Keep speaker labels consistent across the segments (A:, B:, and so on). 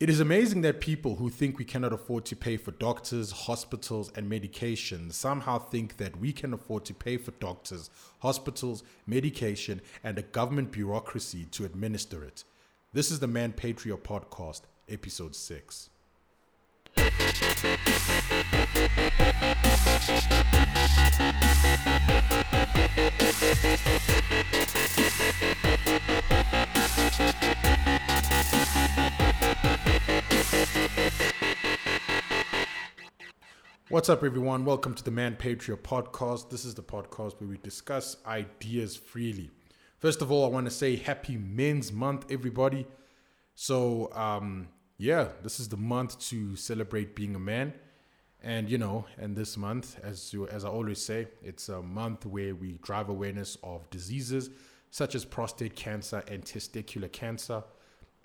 A: It is amazing that people who think we cannot afford to pay for doctors, hospitals, and medication somehow think that we can afford to pay for doctors, hospitals, medication, and a government bureaucracy to administer it. This is the Man Patria Podcast, Episode 6. What's up, everyone? Welcome to the Man Patria podcast. This is the podcast where we discuss ideas freely. First of all, I want to say Happy Men's Month, everybody. So, um, yeah, this is the month to celebrate being a man. And, you know, and this month, as, you, as I always say, it's a month where we drive awareness of diseases such as prostate cancer and testicular cancer.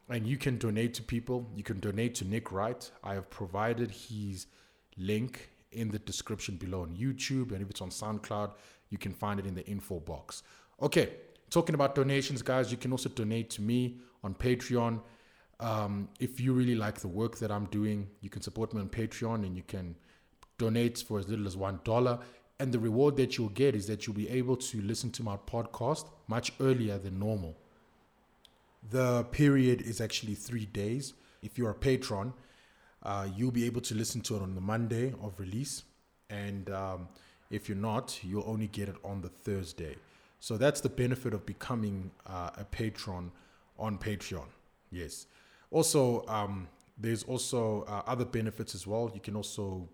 A: And you can donate to people. You can donate to Nick Wright. I have provided his link in the description below on YouTube. And if it's on SoundCloud, you can find it in the info box. Okay, talking about donations, guys, you can also donate to me on Patreon. Um, if you really like the work that I'm doing, you can support me on Patreon and you can donate for as little as $1. And the reward that you'll get is that you'll be able to listen to my podcast much earlier than normal. The period is actually three days. If you're a patron, uh, you'll be able to listen to it on the Monday of release. And um, if you're not, you'll only get it on the Thursday. So that's the benefit of becoming uh, a patron on Patreon. Yes. Also, um, there's also uh, other benefits as well. You can also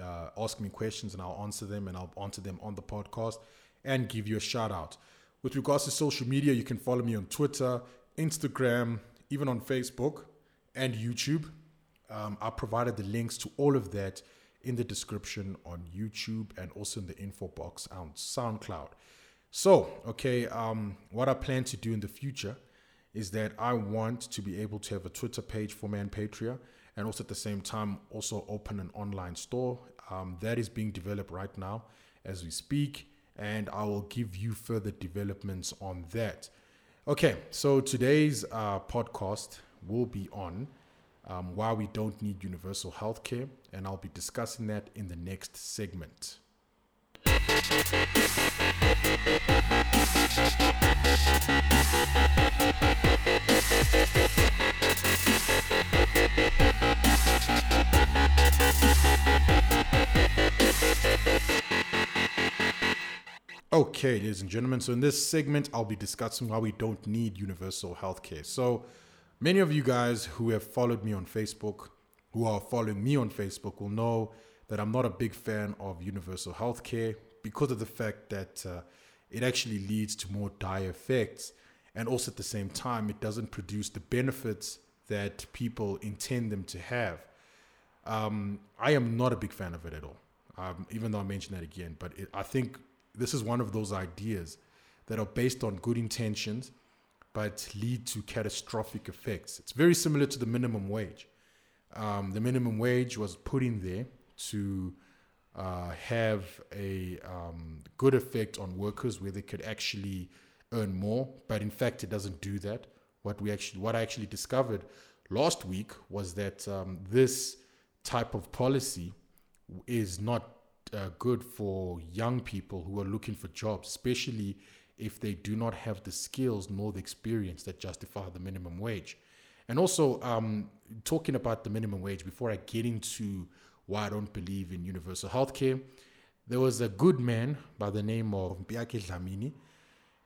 A: uh, ask me questions and I'll answer them and I'll answer them on the podcast and give you a shout out. With regards to social media, you can follow me on Twitter, Instagram, even on Facebook and YouTube. Um, I provided the links to all of that in the description on YouTube and also in the info box on SoundCloud. So, okay, um, what I plan to do in the future is that I want to be able to have a Twitter page for Man Patria and also at the same time also open an online store. Um, that is being developed right now as we speak, and I will give you further developments on that. Okay, so today's uh, podcast will be on um, why we don't need universal health care, and I'll be discussing that in the next segment. Okay, ladies and gentlemen, so in this segment, I'll be discussing why we don't need universal health care. So, Many of you guys who have followed me on Facebook, who are following me on Facebook, will know that I'm not a big fan of universal healthcare because of the fact that uh, it actually leads to more dire effects. And also at the same time, it doesn't produce the benefits that people intend them to have. Um, I am not a big fan of it at all, um, even though I mentioned that again. But it, I think this is one of those ideas that are based on good intentions but lead to catastrophic effects. It's very similar to the minimum wage. Um, the minimum wage was put in there to uh, have a um, good effect on workers where they could actually earn more, but in fact, it doesn't do that. What we actually, what I actually discovered last week was that um, this type of policy is not uh, good for young people who are looking for jobs, especially if they do not have the skills nor the experience that justify the minimum wage. And also, um, talking about the minimum wage, before I get into why I don't believe in universal healthcare, there was a good man by the name of Mpiyakhe Dhlamini,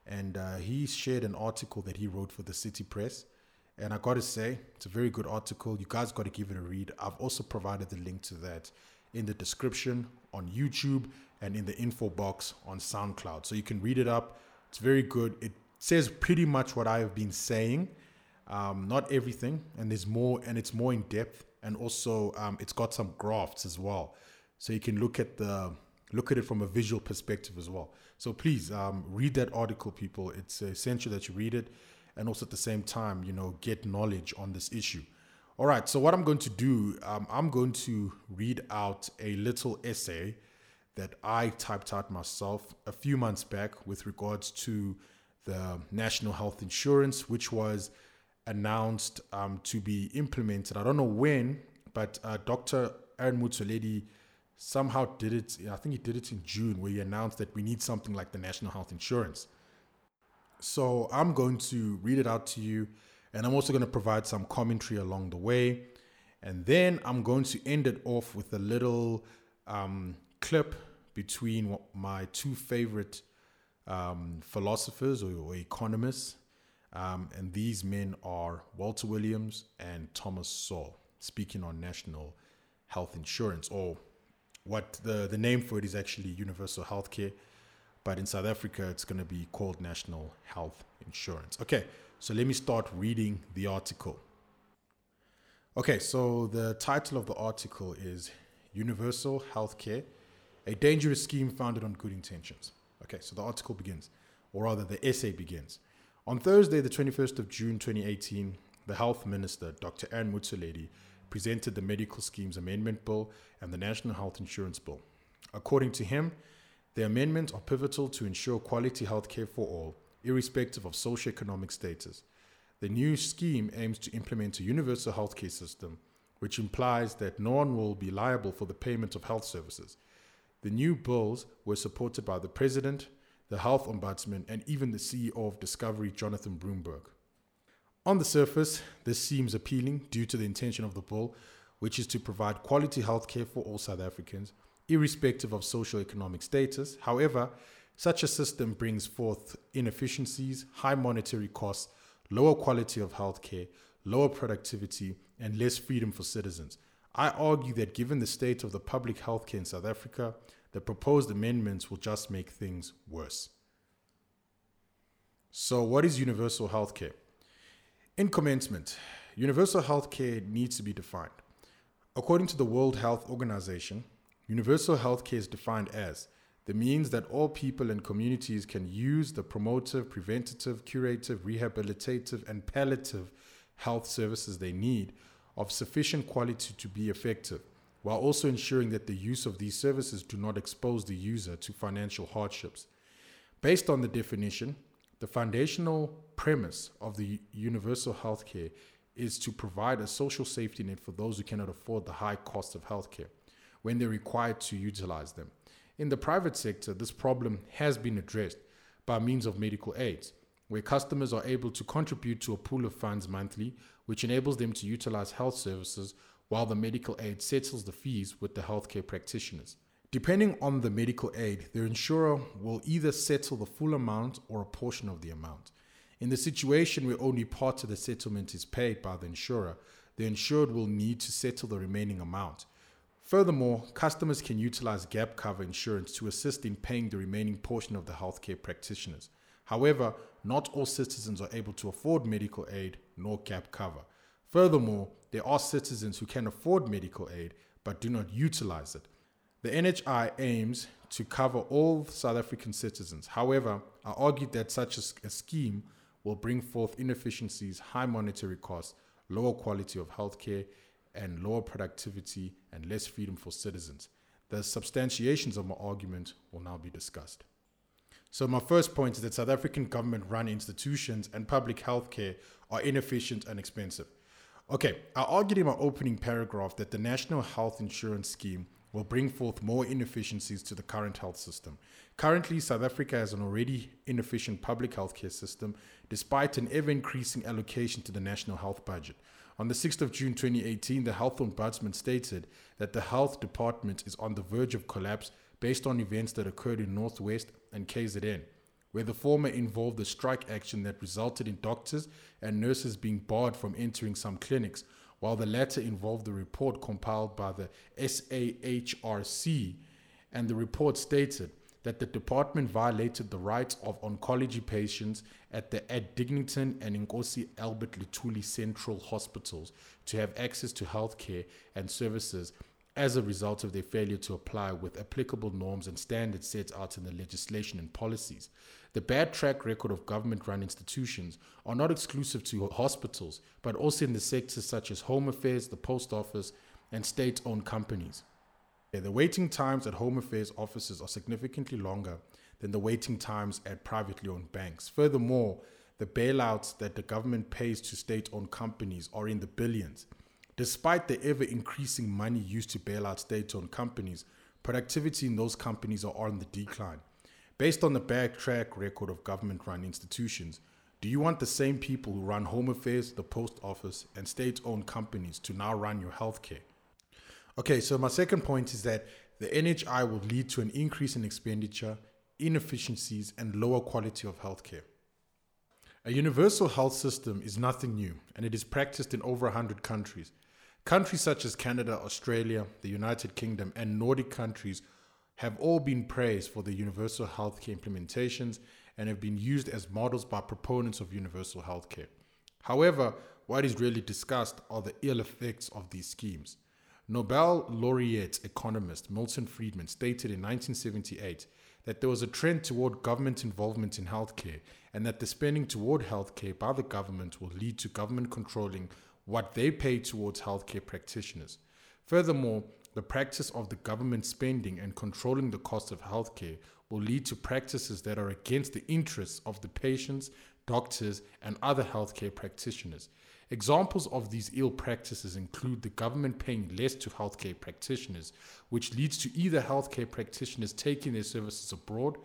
A: and uh, he shared an article that he wrote for the City Press. And I got to say, it's a very good article. You guys got to give it a read. I've also provided the link to that in the description on YouTube and in the info box on SoundCloud. So you can read it up it's very good. It says pretty much what I have been saying, um, not everything, and there's more, and it's more in depth, and also um, it's got some graphs as well, so you can look at the look at it from a visual perspective as well. So please um, read that article, people. It's essential that you read it, and also at the same time, you know, get knowledge on this issue. All right. So what I'm going to do, um, I'm going to read out a little essay that I typed out myself a few months back with regards to the national health insurance, which was announced um, to be implemented. I don't know when, but uh, Dr. Aaron Motsoaledi somehow did it. I think he did it in June, where he announced that we need something like the national health insurance. So I'm going to read it out to you, and I'm also going to provide some commentary along the way. And then I'm going to end it off with a little um, clip between my two favorite um, philosophers or, or economists. Um, and these men are Walter Williams and Thomas Sowell, speaking on national health insurance, or what the, the name for it is actually universal healthcare. But in South Africa, it's going to be called national health insurance. Okay, so let me start reading the article. Okay, so the title of the article is Universal Healthcare, a dangerous scheme founded on good intentions. Okay, so the article begins, or rather, the essay begins. On Thursday, the 21st of June 2018, the Health Minister, Dr. Aaron Motsoaledi, presented the Medical Schemes Amendment Bill and the National Health Insurance Bill. According to him, the amendments are pivotal to ensure quality health care for all, irrespective of socioeconomic status. The new scheme aims to implement a universal healthcare system, which implies that no one will be liable for the payment of health services. The new bills were supported by the President, the Health Ombudsman, and even the CEO of Discovery, Jonathan Broomberg. On the surface, this seems appealing due to the intention of the bill, which is to provide quality healthcare for all South Africans, irrespective of socio-economic status. However, such a system brings forth inefficiencies, high monetary costs, lower quality of healthcare, lower productivity, and less freedom for citizens. I argue that given the state of the public healthcare in South Africa, the proposed amendments will just make things worse. So, what is universal healthcare? In commencement, universal healthcare needs to be defined. According to the World Health Organization, universal healthcare is defined as the means that all people and communities can use the promotive, preventative, curative, rehabilitative, and palliative health services they need of sufficient quality to be effective while also ensuring that the use of these services do not expose the user to financial hardships. Based on the definition, the foundational premise of the universal healthcare is to provide a social safety net for those who cannot afford the high cost of healthcare when they're required to utilize them. In the private sector, this problem has been addressed by means of medical aids, where customers are able to contribute to a pool of funds monthly, which enables them to utilize health services while the medical aid settles the fees with the healthcare practitioners. Depending on the medical aid, the insurer will either settle the full amount or a portion of the amount. In the situation where only part of the settlement is paid by the insurer, the insured will need to settle the remaining amount. Furthermore, customers can utilize gap cover insurance to assist in paying the remaining portion of the healthcare practitioners. However, not all citizens are able to afford medical aid nor gap cover. Furthermore, there are citizens who can afford medical aid but do not utilize it. The NHI aims to cover all South African citizens. However, I argue that such a scheme will bring forth inefficiencies, high monetary costs, lower quality of healthcare, and lower productivity and less freedom for citizens. The substantiations of my argument will now be discussed. So, my first point is that South African government run institutions and public healthcare are inefficient and expensive. Okay, I argued in my opening paragraph that the National Health Insurance Scheme will bring forth more inefficiencies to the current health system. Currently, South Africa has an already inefficient public healthcare system, despite an ever increasing allocation to the national health budget. On the 6th of June 2018, the Health Ombudsman stated that the health department is on the verge of collapse based on events that occurred in Northwest and KZN where the former involved a strike action that resulted in doctors and nurses being barred from entering some clinics, while the latter involved the report compiled by the SAHRC. And the report stated that the department violated the rights of oncology patients at the Addington and Nkosi Albert Luthuli Central Hospitals to have access to healthcare and services as a result of their failure to apply with applicable norms and standards set out in the legislation and policies. The bad track record of government run institutions are not exclusive to hospitals, but also in the sectors such as home affairs, the post office, and state owned companies. The waiting times at home affairs offices are significantly longer than the waiting times at privately owned banks. Furthermore, the bailouts that the government pays to state owned companies are in the billions. Despite the ever increasing money used to bail out state owned companies, productivity in those companies are on the decline. Based on the bad track record of government run institutions, do you want the same people who run Home Affairs, the Post Office, and state owned companies to now run your healthcare? Okay, so my second point is that the NHI will lead to an increase in expenditure, inefficiencies, and lower quality of healthcare. A universal health system is nothing new, and it is practiced in over 100 countries. Countries such as Canada, Australia, the United Kingdom, and Nordic countries have all been praised for their universal healthcare implementations and have been used as models by proponents of universal healthcare. However, what is really discussed are the ill effects of these schemes. Nobel laureate economist Milton Friedman stated in 1978 that there was a trend toward government involvement in healthcare and that the spending toward healthcare by the government will lead to government controlling what they pay towards healthcare practitioners. Furthermore, the practice of the government spending and controlling the cost of healthcare will lead to practices that are against the interests of the patients, doctors, and other healthcare practitioners. Examples of these ill practices include the government paying less to healthcare practitioners, which leads to either healthcare practitioners taking their services abroad,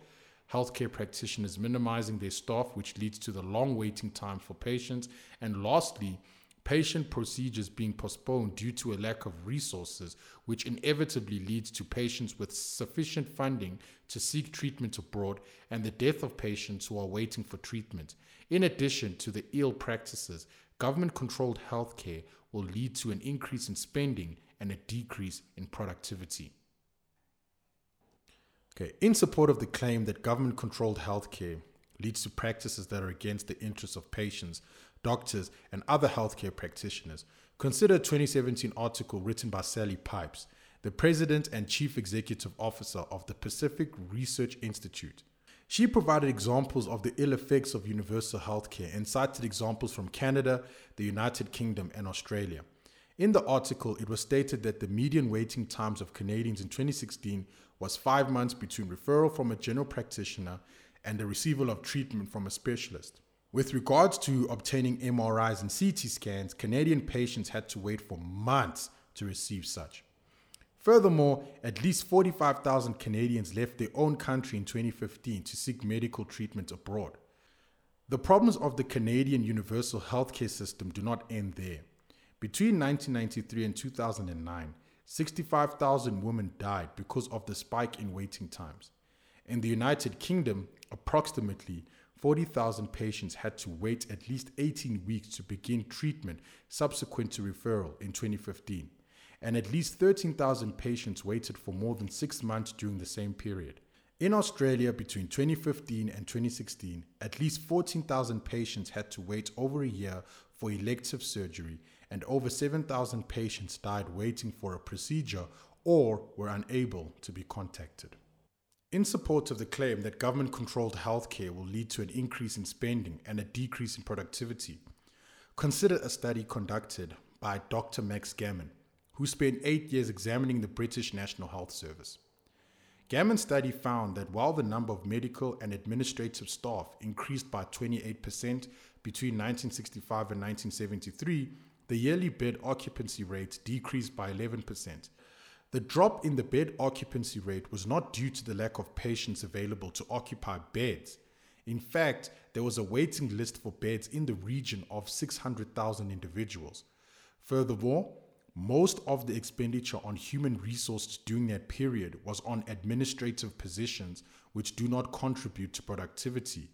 A: healthcare practitioners minimizing their staff, which leads to the long waiting time for patients, and lastly, patient procedures being postponed due to a lack of resources, which inevitably leads to patients with sufficient funding to seek treatment abroad and the death of patients who are waiting for treatment. In addition to the ill practices, government controlled healthcare will lead to an increase in spending and a decrease in productivity. Okay, in support of the claim that government controlled healthcare leads to practices that are against the interests of patients, doctors, and other healthcare practitioners. Consider a 2017 article written by Sally Pipes, the president and chief executive officer of the Pacific Research Institute. She provided examples of the ill effects of universal healthcare and cited examples from Canada, the United Kingdom, and Australia. In the article, it was stated that the median waiting times of Canadians in 2016 was five months between referral from a general practitioner and the receival of treatment from a specialist. With regards to obtaining MRIs and CT scans, Canadian patients had to wait for months to receive such. Furthermore, at least 45,000 Canadians left their own country in 2015 to seek medical treatment abroad. The problems of the Canadian universal healthcare system do not end there. Between 1993 and 2009, 65,000 women died because of the spike in waiting times. In the United Kingdom, approximately 40,000 patients had to wait at least 18 weeks to begin treatment subsequent to referral in 2015, and at least 13,000 patients waited for more than six months during the same period. In Australia, between 2015 and 2016, at least 14,000 patients had to wait over a year for elective surgery, and over 7,000 patients died waiting for a procedure or were unable to be contacted. In support of the claim that government controlled healthcare will lead to an increase in spending and a decrease in productivity, consider a study conducted by Dr. Max Gammon, who spent eight years examining the British National Health Service. Gammon's study found that while the number of medical and administrative staff increased by 28% between 1965 and 1973, the yearly bed occupancy rate decreased by 11%, the drop in the bed occupancy rate was not due to the lack of patients available to occupy beds. In fact, there was a waiting list for beds in the region of 600,000 individuals. Furthermore, most of the expenditure on human resources during that period was on administrative positions which do not contribute to productivity.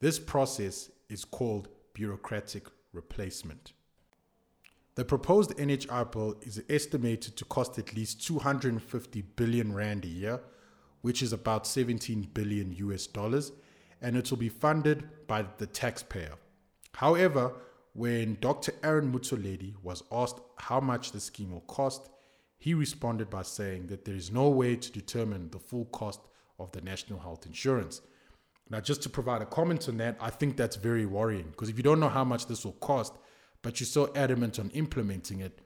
A: This process is called bureaucratic replacement. The proposed NHI bill is estimated to cost at least 250 billion rand a year, which is about 17 billion US dollars, and it will be funded by the taxpayer. However, when Dr. Aaron Motsoaledi was asked how much the scheme will cost, he responded by saying that there is no way to determine the full cost of the national health insurance. Now, just to provide a comment on that, I think that's very worrying because if you don't know how much this will cost, but you're so adamant on implementing it,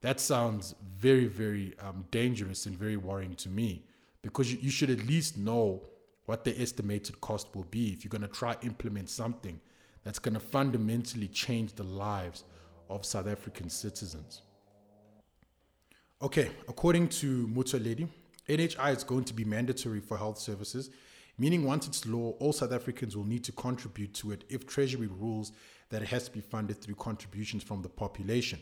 A: that sounds very, very um, dangerous and very worrying to me because you, you should at least know what the estimated cost will be if you're going to try implement something that's going to fundamentally change the lives of South African citizens. Okay, according to Motsoaledi, NHI is going to be mandatory for health services, meaning once it's law, all South Africans will need to contribute to it if Treasury rules that it has to be funded through contributions from the population.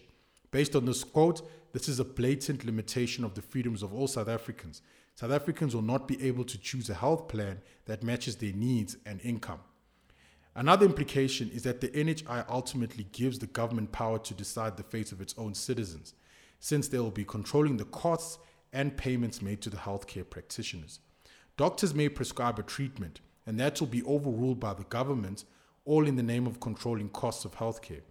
A: Based on this quote, this is a blatant limitation of the freedoms of all South Africans. South Africans will not be able to choose a health plan that matches their needs and income. Another implication is that the NHI ultimately gives the government power to decide the fate of its own citizens, since they will be controlling the costs and payments made to the healthcare practitioners. Doctors may prescribe a treatment, and that will be overruled by the government, all in the name of controlling costs of healthcare.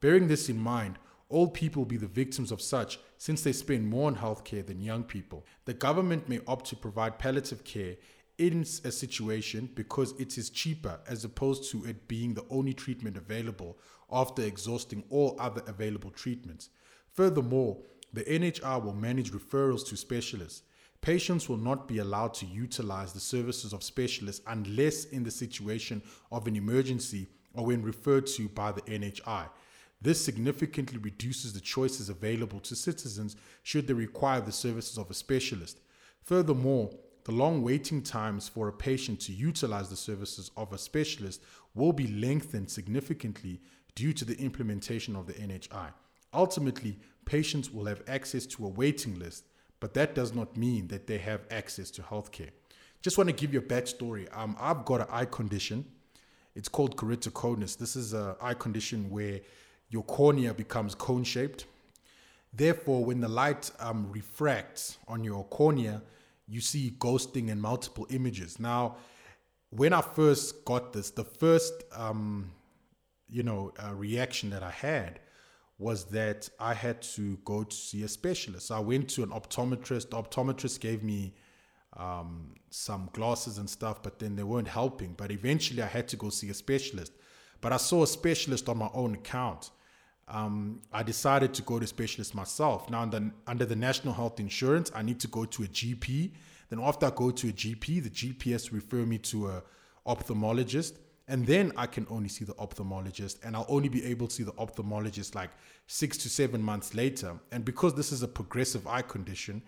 A: Bearing this in mind, old people will be the victims of such since they spend more on healthcare than young people. The government may opt to provide palliative care in a situation because it is cheaper as opposed to it being the only treatment available after exhausting all other available treatments. Furthermore, the NHI will manage referrals to specialists. Patients will not be allowed to utilize the services of specialists unless in the situation of an emergency or when referred to by the NHI. This significantly reduces the choices available to citizens should they require the services of a specialist. Furthermore, the long waiting times for a patient to utilize the services of a specialist will be lengthened significantly due to the implementation of the NHI. Ultimately, patients will have access to a waiting list, but that does not mean that they have access to healthcare. Just want to give you a backstory. Um, I've got an eye condition. It's called keratoconus. This is an eye condition where your cornea becomes cone shaped. Therefore, when the light um, refracts on your cornea, you see ghosting and multiple images. Now, when I first got this, the first um, you know uh, reaction that I had was that I had to go to see a specialist. So I went to an optometrist. The optometrist gave me um, some glasses and stuff, but then they weren't helping. But eventually, I had to go see a specialist. But I saw a specialist on my own account. Um, I decided to go to specialist myself. Now, under, under the National Health Insurance, I need to go to a GP. Then, after I go to a GP, the GPS refer me to a ophthalmologist, and then I can only see the ophthalmologist, and I'll only be able to see the ophthalmologist like six to seven months later. And because this is a progressive eye condition,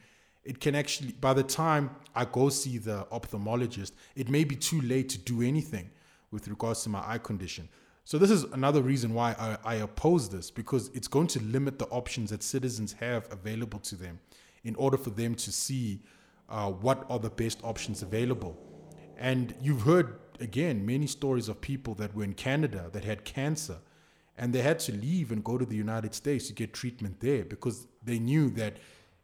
A: it can actually, by the time I go see the ophthalmologist, it may be too late to do anything with regards to my eye condition. So this is another reason why I, I, oppose this because it's going to limit the options that citizens have available to them in order for them to see uh, what are the best options available. And you've heard again many stories of people that were in Canada that had cancer and they had to leave and go to the United States to get treatment there because they knew that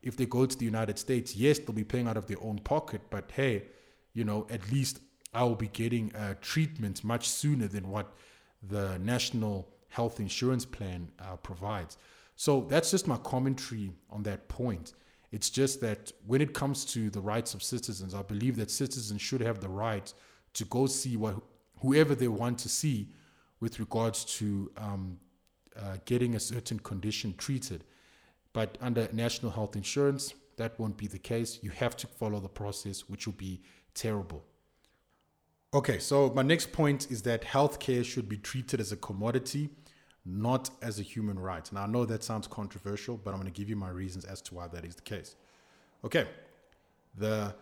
A: if they go to the United States, yes, they'll be paying out of their own pocket, but hey, you know, at least I will be getting uh, treatment much sooner than what the National Health Insurance Plan uh, provides. So that's just my commentary on that point. It's just that when it comes to the rights of citizens, I believe that citizens should have the right to go see what whoever they want to see with regards to um, uh, getting a certain condition treated. But under national health insurance, that won't be the case. You have to follow the process, which will be terrible. Okay, so my next point is that healthcare should be treated as a commodity, not as a human right. Now, I know that sounds controversial, but I'm going to give you my reasons as to why that is the case. Okay, the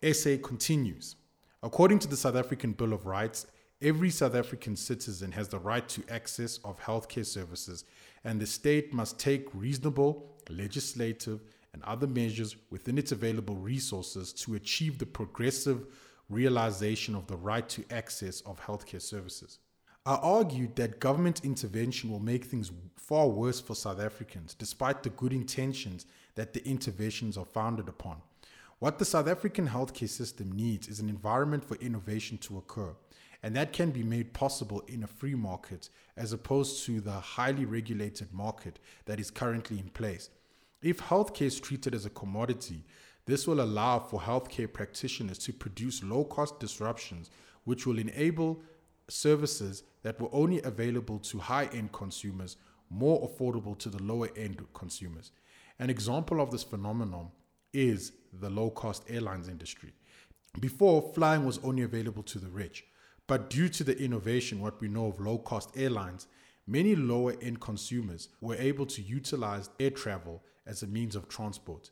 A: essay continues. According to the South African Bill of Rights, every South African citizen has the right to access of healthcare services, and the state must take reasonable legislative and other measures within its available resources to achieve the progressive realization of the right to access of healthcare services. I argued that government intervention will make things far worse for South Africans, despite the good intentions that the interventions are founded upon. What the South African healthcare system needs is an environment for innovation to occur, and that can be made possible in a free market as opposed to the highly regulated market that is currently in place. If healthcare is treated as a commodity, this will allow for healthcare practitioners to produce low cost disruptions, which will enable services that were only available to high end consumers more affordable to the lower end consumers. An example of this phenomenon is the low cost airlines industry. Before, flying was only available to the rich, But due to the innovation, what we know of low cost airlines, many lower end consumers were able to utilize air travel as a means of transport.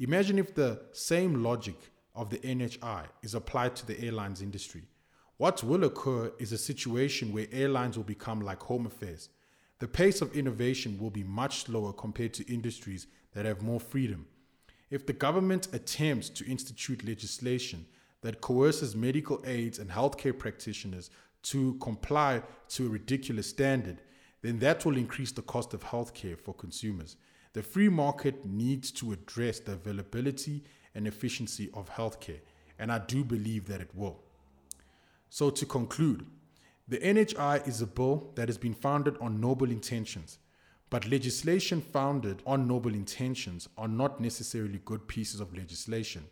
A: Imagine if the same logic of the NHI is applied to the airlines industry. What will occur is a situation where airlines will become like home affairs. The pace of innovation will be much slower compared to industries that have more freedom. If the government attempts to institute legislation that coerces medical aids and healthcare practitioners to comply to a ridiculous standard, then that will increase the cost of healthcare for consumers. The free market needs to address the availability and efficiency of healthcare, and I do believe that it will. So, to conclude, the NHI is a bill that has been founded on noble intentions, but legislation founded on noble intentions are not necessarily good pieces of legislation.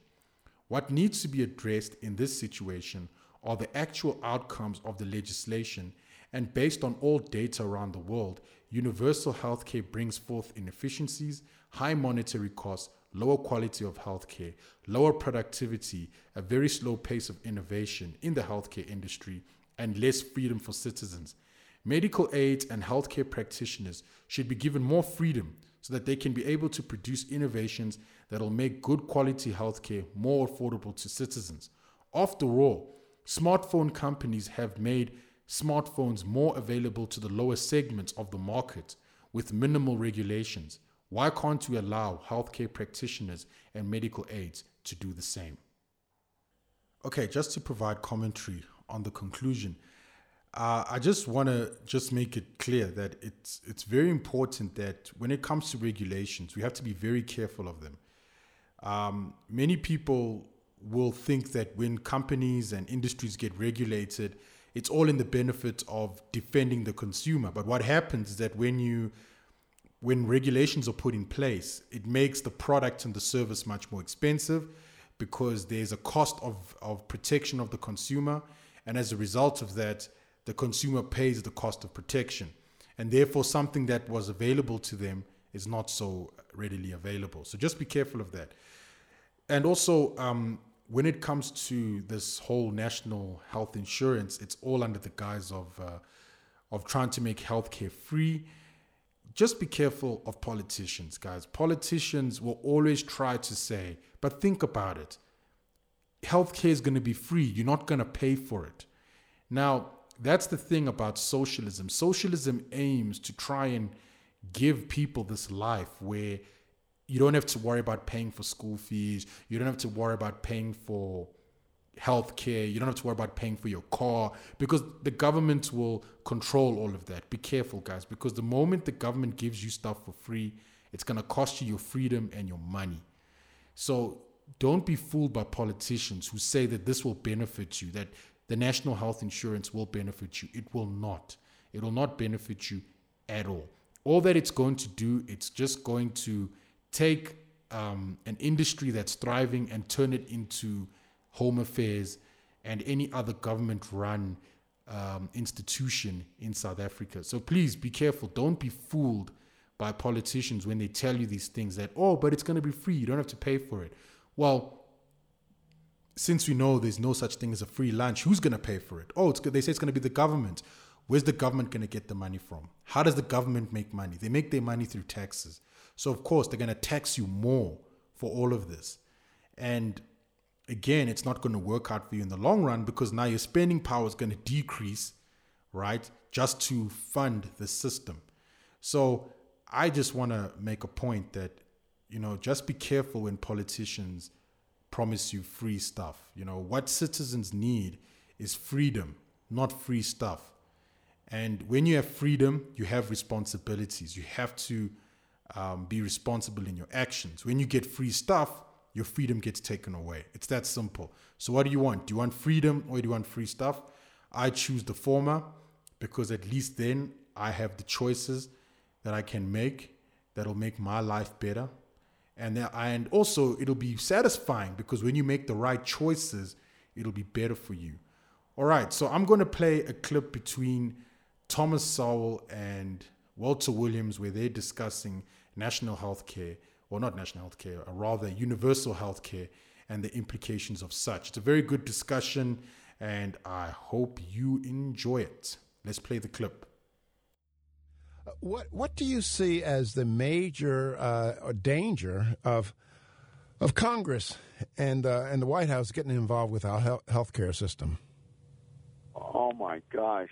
A: What needs to be addressed in this situation are the actual outcomes of the legislation, and based on all data around the world, universal healthcare brings forth inefficiencies, high monetary costs, lower quality of healthcare, lower productivity, a very slow pace of innovation in the healthcare industry, and less freedom for citizens. Medical aids and healthcare practitioners should be given more freedom so that they can be able to produce innovations that will make good quality healthcare more affordable to citizens. After all, smartphone companies have made smartphones more available to the lower segments of the market with minimal regulations. Why can't we allow healthcare practitioners and medical aids to do the same? Okay, just to provide commentary on the conclusion, uh, I just want to just make it clear that it's it's very important that when it comes to regulations, we have to be very careful of them. Um, many people will think that when companies and industries get regulated, it's all in the benefit of defending the consumer. But what happens is that when you when regulations are put in place, it makes the product and the service much more expensive because there's a cost of, of protection of the consumer. And as a result of that, the consumer pays the cost of protection. And therefore, something that was available to them is not so readily available. So just be careful of that. And also, um, when it comes to this whole national health insurance, it's all under the guise of uh, of trying to make healthcare free just be careful of politicians, guys. Politicians will always try to say, but think about it. Healthcare is going to be free. You're not going to pay for it. Now, that's the thing about socialism. Socialism aims to try and give people this life where you don't have to worry about paying for school fees. You don't have to worry about paying for healthcare. You don't have to worry about paying for your car because the government will control all of that. Be careful, guys, because the moment the government gives you stuff for free, it's going to cost you your freedom and your money. So don't be fooled by politicians who say that this will benefit you, that the national health insurance will benefit you. It will not. It will not benefit you at all. All that it's going to do, it's just going to take um, an industry that's thriving and turn it into Home Affairs, and any other government run um, institution in South Africa. So please be careful. Don't be fooled by politicians when they tell you these things that, oh, but it's going to be free. You don't have to pay for it. Well, since we know there's no such thing as a free lunch, who's going to pay for it? Oh, they say it's going to be the government. Where's the government going to get the money from? How does the government make money? They make their money through taxes. So, of course, they're going to tax you more for all of this. And again, it's not going to work out for you in the long run because now your spending power is going to decrease, right? Just to fund the system. So I just want to make a point that, you know, just be careful when politicians promise you free stuff. You know, what citizens need is freedom, not free stuff. And when you have freedom, you have responsibilities. You have to um, be responsible in your actions. When you get free stuff, your freedom gets taken away. It's that simple. So, what do you want? Do you want freedom or do you want free stuff? I choose the former because at least then I have the choices that I can make that'll make my life better. And, then, and also, it'll be satisfying because when you make the right choices, it'll be better for you. All right, so I'm going to play a clip between Thomas Sowell and Walter Williams where they're discussing national health care or not national health care, or rather universal health care and the implications of such. It's a very good discussion, and I hope you enjoy it. Let's play the clip.
B: What what do you see as the major uh, danger of of Congress and uh, and the White House getting involved with our health care system?
C: Oh my gosh!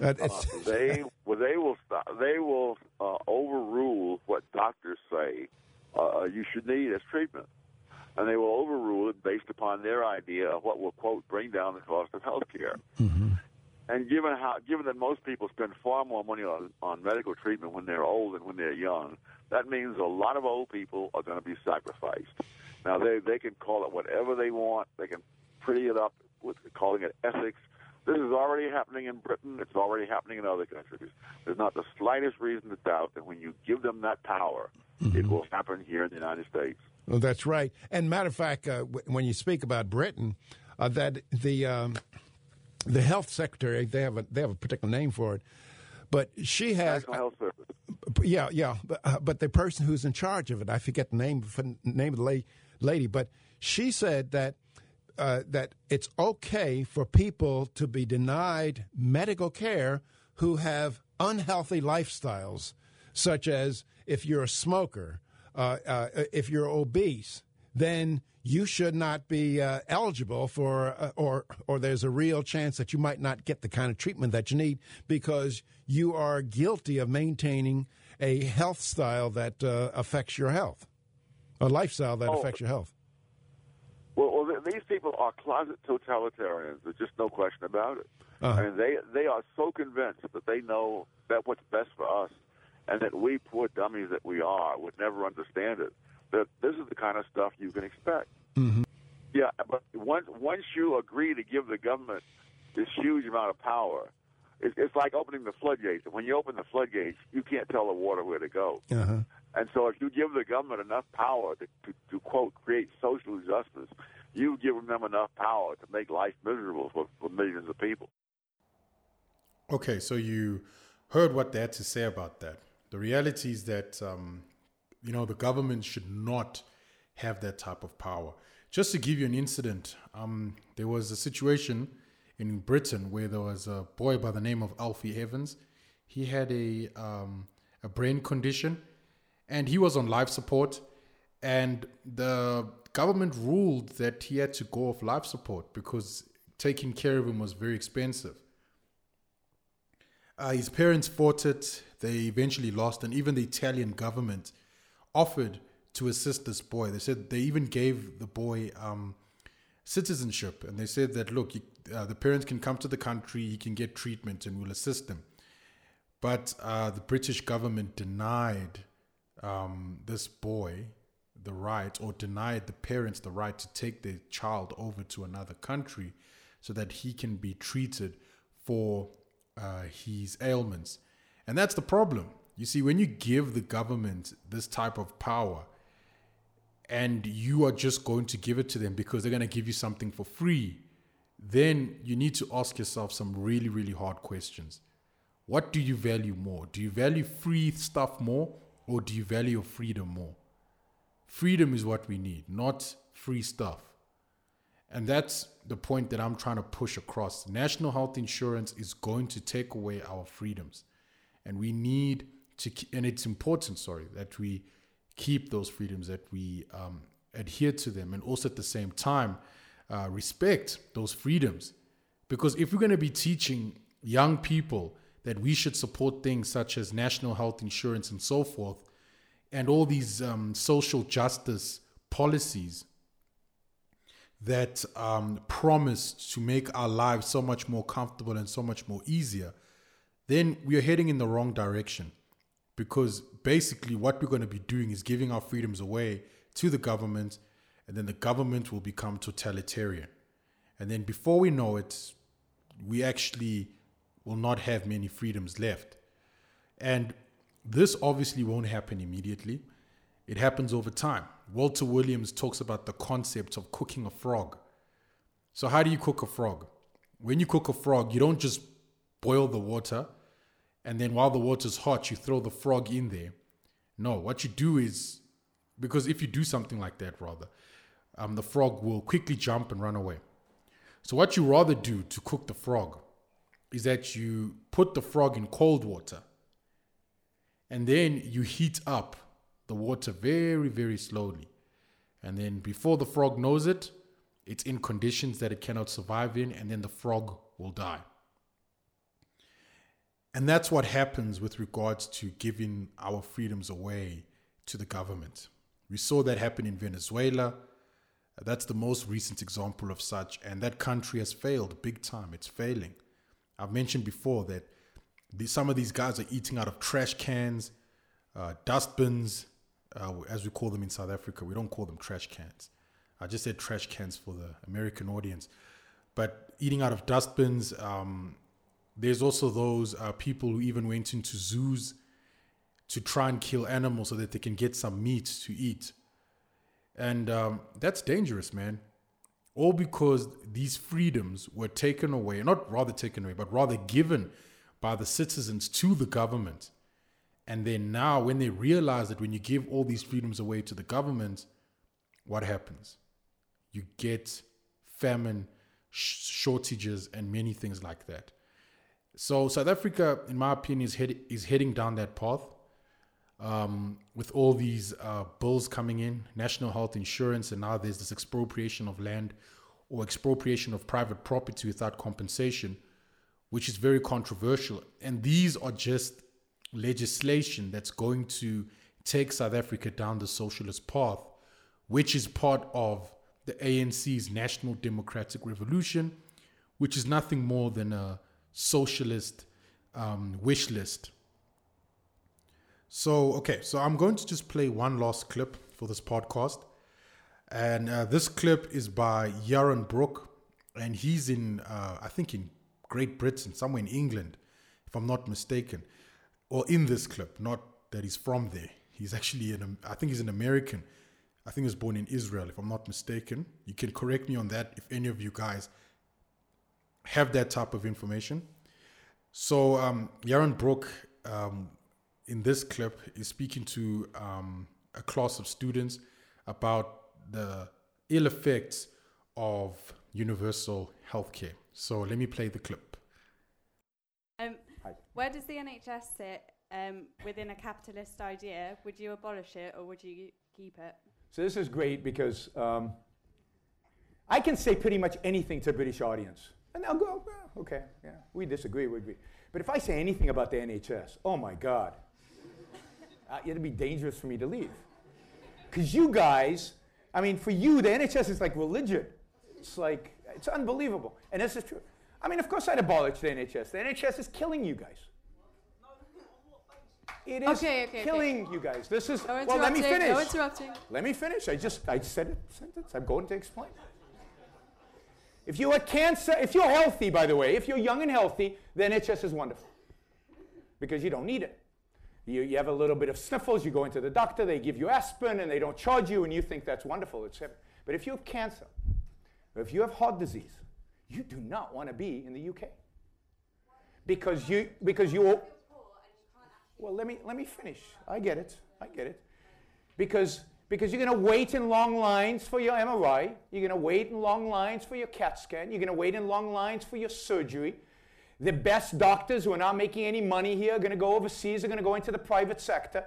C: Uh, they well, they will stop, they will uh, overrule what doctors say uh, you should need as treatment, and they will overrule it based upon their idea of what will quote bring down the cost of health care. Mm-hmm. And given how, given that most people spend far more money on, on medical treatment when they're old than when they're young, that means a lot of old people are going to be sacrificed. Now they they can call it whatever they want. They can pretty it up with calling it ethics. This is already happening in Britain. It's already happening in other countries. There's not the slightest reason to doubt that when you give them that power, mm-hmm. it will happen here in the United States.
B: Well, that's right. And matter of fact, uh, when you speak about Britain, uh, that the um, the health secretary they have a they have a particular name for it, but she has
C: National Health Service.
B: Yeah, yeah, but, uh, but the person who's in charge of it, I forget the name name of the la- lady, but she said that. Uh, that it's okay for people to be denied medical care who have unhealthy lifestyles, such as if you're a smoker, uh, uh, if you're obese, then you should not be uh, eligible for, uh, or or there's a real chance that you might not get the kind of treatment that you need because you are guilty of maintaining a health style that uh, affects your health, a lifestyle that oh. affects your health.
C: Well, well, these people are closet totalitarians. There's just no question about it. Uh-huh. I mean, they they are so convinced that they know that what's best for us, and that we poor dummies that we are would never understand it that this is the kind of stuff you can expect. Mm-hmm. Yeah, but once once you agree to give the government this huge amount of power, it's, it's like opening the floodgates. When you open the floodgates, you can't tell the water where to go. Uh-huh. And so, if you give the government enough power to, to, to quote create social justice, you give them enough power to make life miserable for, for millions of people.
A: Okay, so you heard what they had to say about that. The reality is that um, you know, the government should not have that type of power. Just to give you an incident, um, there was a situation in Britain where there was a boy by the name of Alfie Evans. He had a um, a brain condition, and he was on life support. And the government ruled that he had to go off life support because taking care of him was very expensive. Uh, his parents fought it. They eventually lost, and even the Italian government offered to assist this boy. They said they even gave the boy um, citizenship, and they said that look, you, uh, the parents can come to the country, he can get treatment, and we'll assist them. But uh, the British government denied um, this boy the right, or denied the parents the right to take their child over to another country, so that he can be treated for uh, his ailments. And that's the problem you see, when you give the government this type of power and you are just going to give it to them because they're going to give you something for free, then you need to ask yourself some really, really hard questions. What do you value more? Do you value free stuff more or do you value your freedom more? Freedom is what we need, not free stuff. And that's the point that I'm trying to push across. National health insurance is going to take away our freedoms. And we need to and it's important sorry that we keep those freedoms that we um, adhere to them and also at the same time uh, respect those freedoms because if we're going to be teaching young people that we should support things such as national health insurance and so forth and all these um, social justice policies that um, promise to make our lives so much more comfortable and so much more easier, then we are heading in the wrong direction. Because basically what we're going to be doing is giving our freedoms away to the government and then the government will become totalitarian. And then before we know it we actually will not have many freedoms left. And this obviously won't happen immediately. It happens over time. Walter williams talks about the concept of cooking a frog. So how do you cook a frog? When you cook a frog you don't just boil the water and then while the water's hot, you throw the frog in there. No, what you do is because if you do something like that, rather, um, the frog will quickly jump and run away. So what you rather do to cook the frog is that you put the frog in cold water and then you heat up the water very, very slowly. And then before the frog knows it, it's in conditions that it cannot survive in, and then the frog will die. And that's what happens with regards to giving our freedoms away to the government. We saw that happen in Venezuela. That's the most recent example of such, and that country has failed big time. It's failing. I've mentioned before that the, some of these guys are eating out of trash cans, uh, dustbins, uh, as we call them in South Africa. We don't call them trash cans. I just said trash cans for the American audience. But eating out of dustbins, um, there's also those uh, people who even went into zoos to try and kill animals so that they can get some meat to eat. And um, that's dangerous, man. All because these freedoms were taken away, not rather taken away, but rather given by the citizens to the government. And then now, when they realize that when you give all these freedoms away to the government, what happens? You get famine, sh- shortages, and many things like that. So South Africa, in my opinion, is, head- is heading down that path. Um, with all these uh, bills coming in, national health insurance, and now there's this expropriation of land or expropriation of private property without compensation, which is very controversial. And these are just legislation that's going to take South Africa down the socialist path, which is part of the ANC's National Democratic Revolution, which is nothing more than a socialist um, wish list. So, okay, so I'm going to just play one last clip for this podcast. And uh, this clip is by Yaron Brook, and he's in, uh, I think, in Great Britain, somewhere in England, if I'm not mistaken or in this clip, not that he's from there. He's actually an, I think he's an American. I think he was born in Israel, if I'm not mistaken. You can correct me on that if any of you guys have that type of information. So, um, Yaron Brook, um, in this clip, is speaking to um, a class of students about the ill effects of universal healthcare. So, let me play the clip.
D: Where does the NHS sit um, within a capitalist idea? Would you abolish it or would you keep it?
E: So this is great because um, I can say pretty much anything to a British audience. And they'll go, well, okay, yeah, we disagree, we agree." But if I say anything about the NHS, oh my God, uh, it'd be dangerous for me to leave. Because you guys, I mean, for you, the NHS is like religion. It's like, it's unbelievable. And this is true. I mean, of course I'd abolish the NHS. The NHS is killing you guys. It is okay, okay, killing okay. you guys. This is no well. Let me finish.
D: No interrupting.
E: Let me finish. I just I said a sentence. I'm going to explain. If you have cancer, if you're healthy, by the way, if you're young and healthy, the NHS is wonderful because you don't need it. You, you have a little bit of sniffles, you go into the doctor, they give you aspirin, and they don't charge you, and you think that's wonderful. It's, but if you have cancer, if you have heart disease, you do not want to be in the UK. Because you, because you, well, let me, let me finish. I get it. I get it. Because, because you're going to wait in long lines for your MRI. You're going to wait in long lines for your CAT scan. You're going to wait in long lines for your surgery. The best doctors who are not making any money here are going to go overseas, are going to go into the private sector.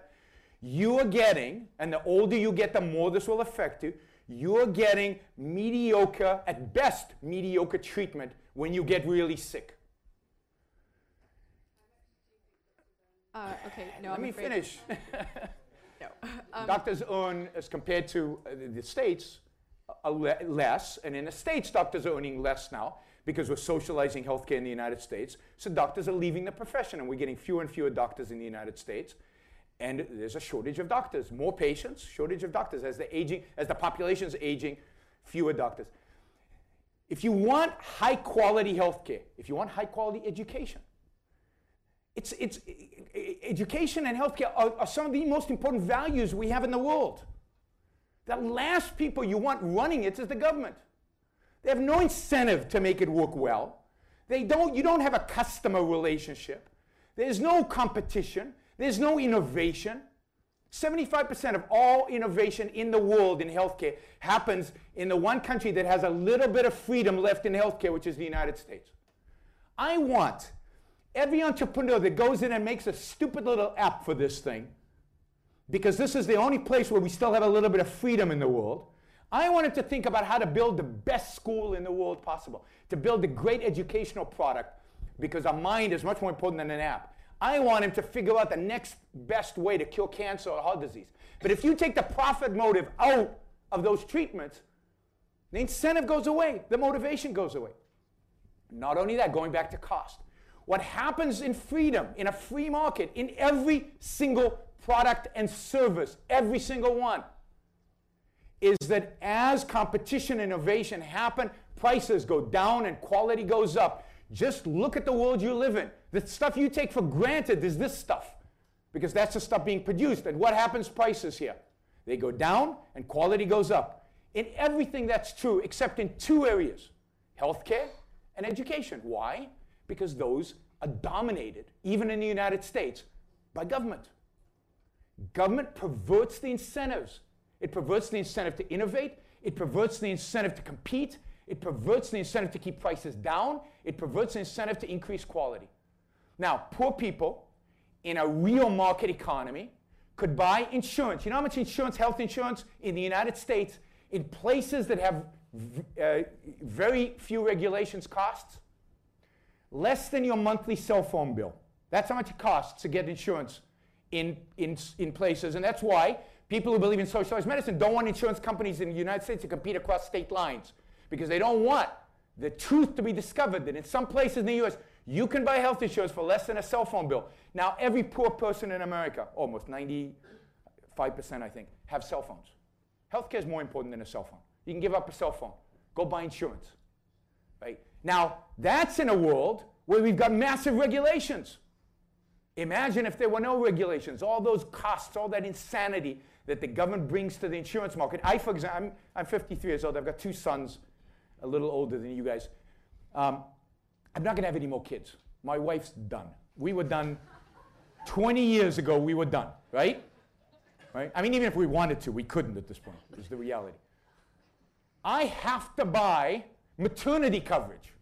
E: You are getting, and the older you get, the more this will affect you you're getting mediocre, at best, mediocre treatment when you get really sick.
D: Uh, okay, no,
E: Let
D: I'm
E: me
D: afraid.
E: finish.
D: no. Um,
E: doctors earn, as compared to uh, the States, le- less. And in the States, doctors are earning less now because we're socializing healthcare in the United States. So doctors are leaving the profession, and we're getting fewer and fewer doctors in the United States and there's a shortage of doctors. More patients, shortage of doctors. As the aging, as the population is aging, fewer doctors. If you want high quality healthcare, if you want high quality education, it's, it's, education and healthcare are, are some of the most important values we have in the world. The last people you want running it is the government. They have no incentive to make it work well. They don't, you don't have a customer relationship. There's no competition. There's no innovation. 75% of all innovation in the world in healthcare happens in the one country that has a little bit of freedom left in healthcare, which is the United States. I want every entrepreneur that goes in and makes a stupid little app for this thing, because this is the only place where we still have a little bit of freedom in the world. I wanted to think about how to build the best school in the world possible, to build a great educational product, because a mind is much more important than an app. I want him to figure out the next best way to cure cancer or heart disease. But if you take the profit motive out of those treatments, the incentive goes away, the motivation goes away. Not only that, going back to cost. What happens in freedom, in a free market, in every single product and service, every single one, is that as competition and innovation happen, prices go down and quality goes up. Just look at the world you live in. The stuff you take for granted is this stuff because that's the stuff being produced. And what happens prices here? They go down and quality goes up. In everything that's true except in two areas healthcare and education. Why? Because those are dominated, even in the United States, by government. Government perverts the incentives. It perverts the incentive to innovate, it perverts the incentive to compete, it perverts the incentive to keep prices down, it perverts the incentive to increase quality. Now, poor people in a real market economy could buy insurance. You know how much insurance, health insurance in the United States, in places that have uh, very few regulations costs? Less than your monthly cell phone bill. That's how much it costs to get insurance in, in, in places. And that's why people who believe in socialized medicine don't want insurance companies in the United States to compete across state lines because they don't want the truth to be discovered that in some places in the US, you can buy health insurance for less than a cell phone bill. Now, every poor person in America, almost 95%, I think, have cell phones. Healthcare is more important than a cell phone. You can give up a cell phone, go buy insurance. Right? Now, that's in a world where we've got massive regulations. Imagine if there were no regulations, all those costs, all that insanity that the government brings to the insurance market. I, for example, I'm, I'm 53 years old. I've got two sons, a little older than you guys. Um, I'm not going to have any more kids. My wife's done. We were done 20 years ago, we were done, right? Right? I mean, even if we wanted to, we couldn't at this point, is the reality. I have to buy maternity coverage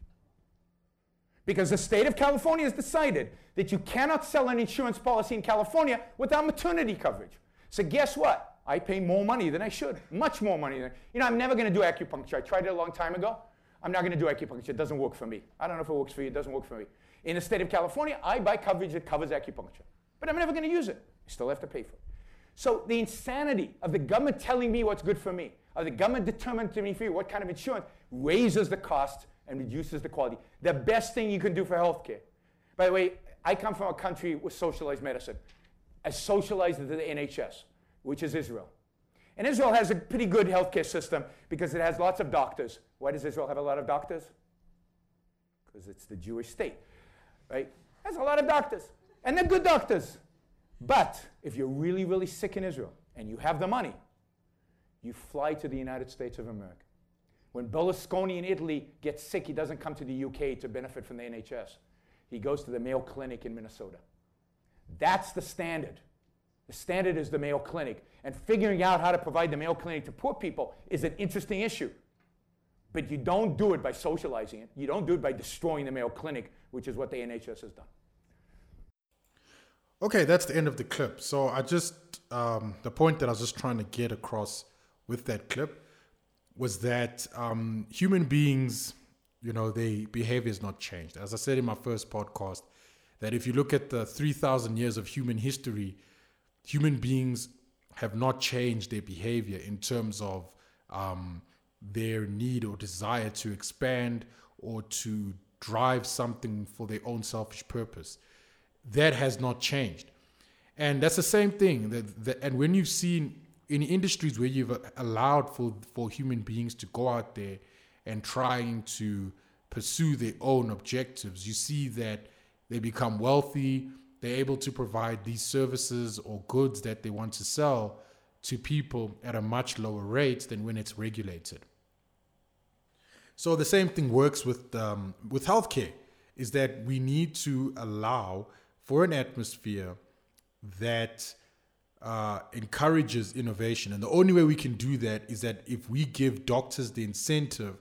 E: because the state of California has decided that you cannot sell an insurance policy in California without maternity coverage. So, guess what? I pay more money than I should, much more money than. You know, I'm never going to do acupuncture. I tried it a long time ago. I'm not going to do acupuncture. It doesn't work for me. I don't know if it works for you. It doesn't work for me. In the state of California, I buy coverage that covers acupuncture. But I'm never going to use it. I still have to pay for it. So the insanity of the government telling me what's good for me, of the government determining to me what kind of insurance, raises the cost and reduces the quality. The best thing you can do for healthcare. By the way, I come from a country with socialized medicine, as socialized as the NHS, which is Israel. And Israel has a pretty good healthcare system because it has lots of doctors. Why does Israel have a lot of doctors? Because it's the Jewish state, right? Has a lot of doctors. And they're good doctors. But if you're really, really sick in Israel and you have the money, you fly to the United States of America. When Berlusconi in Italy gets sick, he doesn't come to the UK to benefit from the NHS. He goes to the Mayo Clinic in Minnesota. That's the standard. The standard is the Mayo Clinic. And figuring out how to provide the Mayo Clinic to poor people is an interesting issue. But you don't do it by socializing it. You don't do it by destroying the Mayo Clinic, which is what the NHS has done.
A: Okay, that's the end of the clip. So I just, um, the point that I was just trying to get across with that clip was that um, human beings, you know, their behavior has not changed. As I said in my first podcast, that if you look at the 3,000 years of human history, human beings have not changed their behavior in terms of um, their need or desire to expand or to drive something for their own selfish purpose. That has not changed. And that's the same thing. That, that, and when you've seen in industries where you've allowed for, for human beings to go out there and trying to pursue their own objectives, you see that they become wealthy, they're able to provide these services or goods that they want to sell to people at a much lower rate than when it's regulated. So the same thing works with um, with healthcare. Is that we need to allow for an atmosphere that uh, encourages innovation, and the only way we can do that is that if we give doctors the incentive,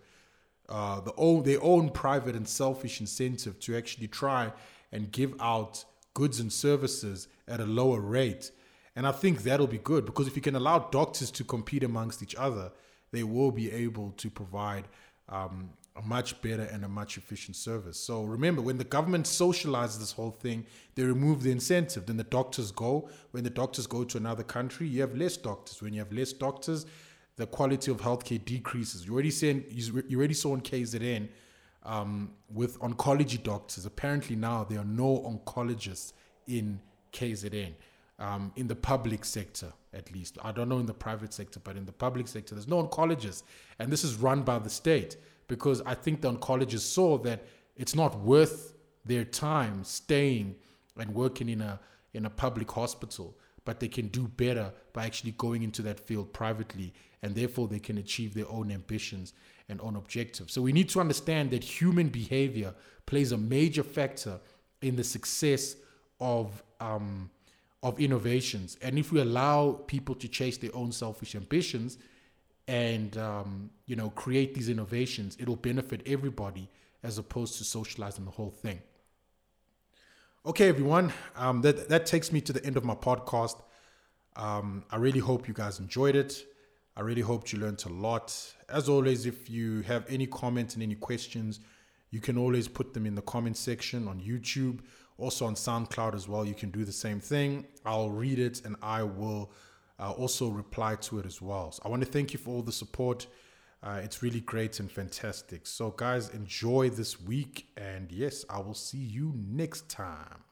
A: uh, the own their own private and selfish incentive to actually try and give out goods and services at a lower rate. And I think that'll be good because if you can allow doctors to compete amongst each other, they will be able to provide um, a much better and a much efficient service. So remember, when the government socializes this whole thing, they remove the incentive. Then the doctors go. When the doctors go to another country, you have less doctors. When you have less doctors, the quality of healthcare decreases. You already seen, you already saw in KZN um, with oncology doctors. Apparently now there are no oncologists in KZN. Um, in the public sector, at least. I don't know in the private sector, but in the public sector, there's no oncologists. And this is run by the state because I think the oncologists saw that it's not worth their time staying and working in a in a public hospital, but they can do better by actually going into that field privately, and therefore they can achieve their own ambitions and own objectives. So we need to understand that human behavior plays a major factor in the success of um, of innovations, and if we allow people to chase their own selfish ambitions, and um, you know create these innovations, it'll benefit everybody as opposed to socializing the whole thing. Okay, everyone, um, that that takes me to the end of my podcast. Um, I really hope you guys enjoyed it. I really hope you learned a lot. As always, if you have any comments and any questions, you can always put them in the comment section on YouTube, also on SoundCloud as well. You can do the same thing. I'll read it and I will uh, also reply to it as well. So I want to thank you for all the support. Uh, it's really great and fantastic. So, guys, enjoy this week. And yes, I will see you next time.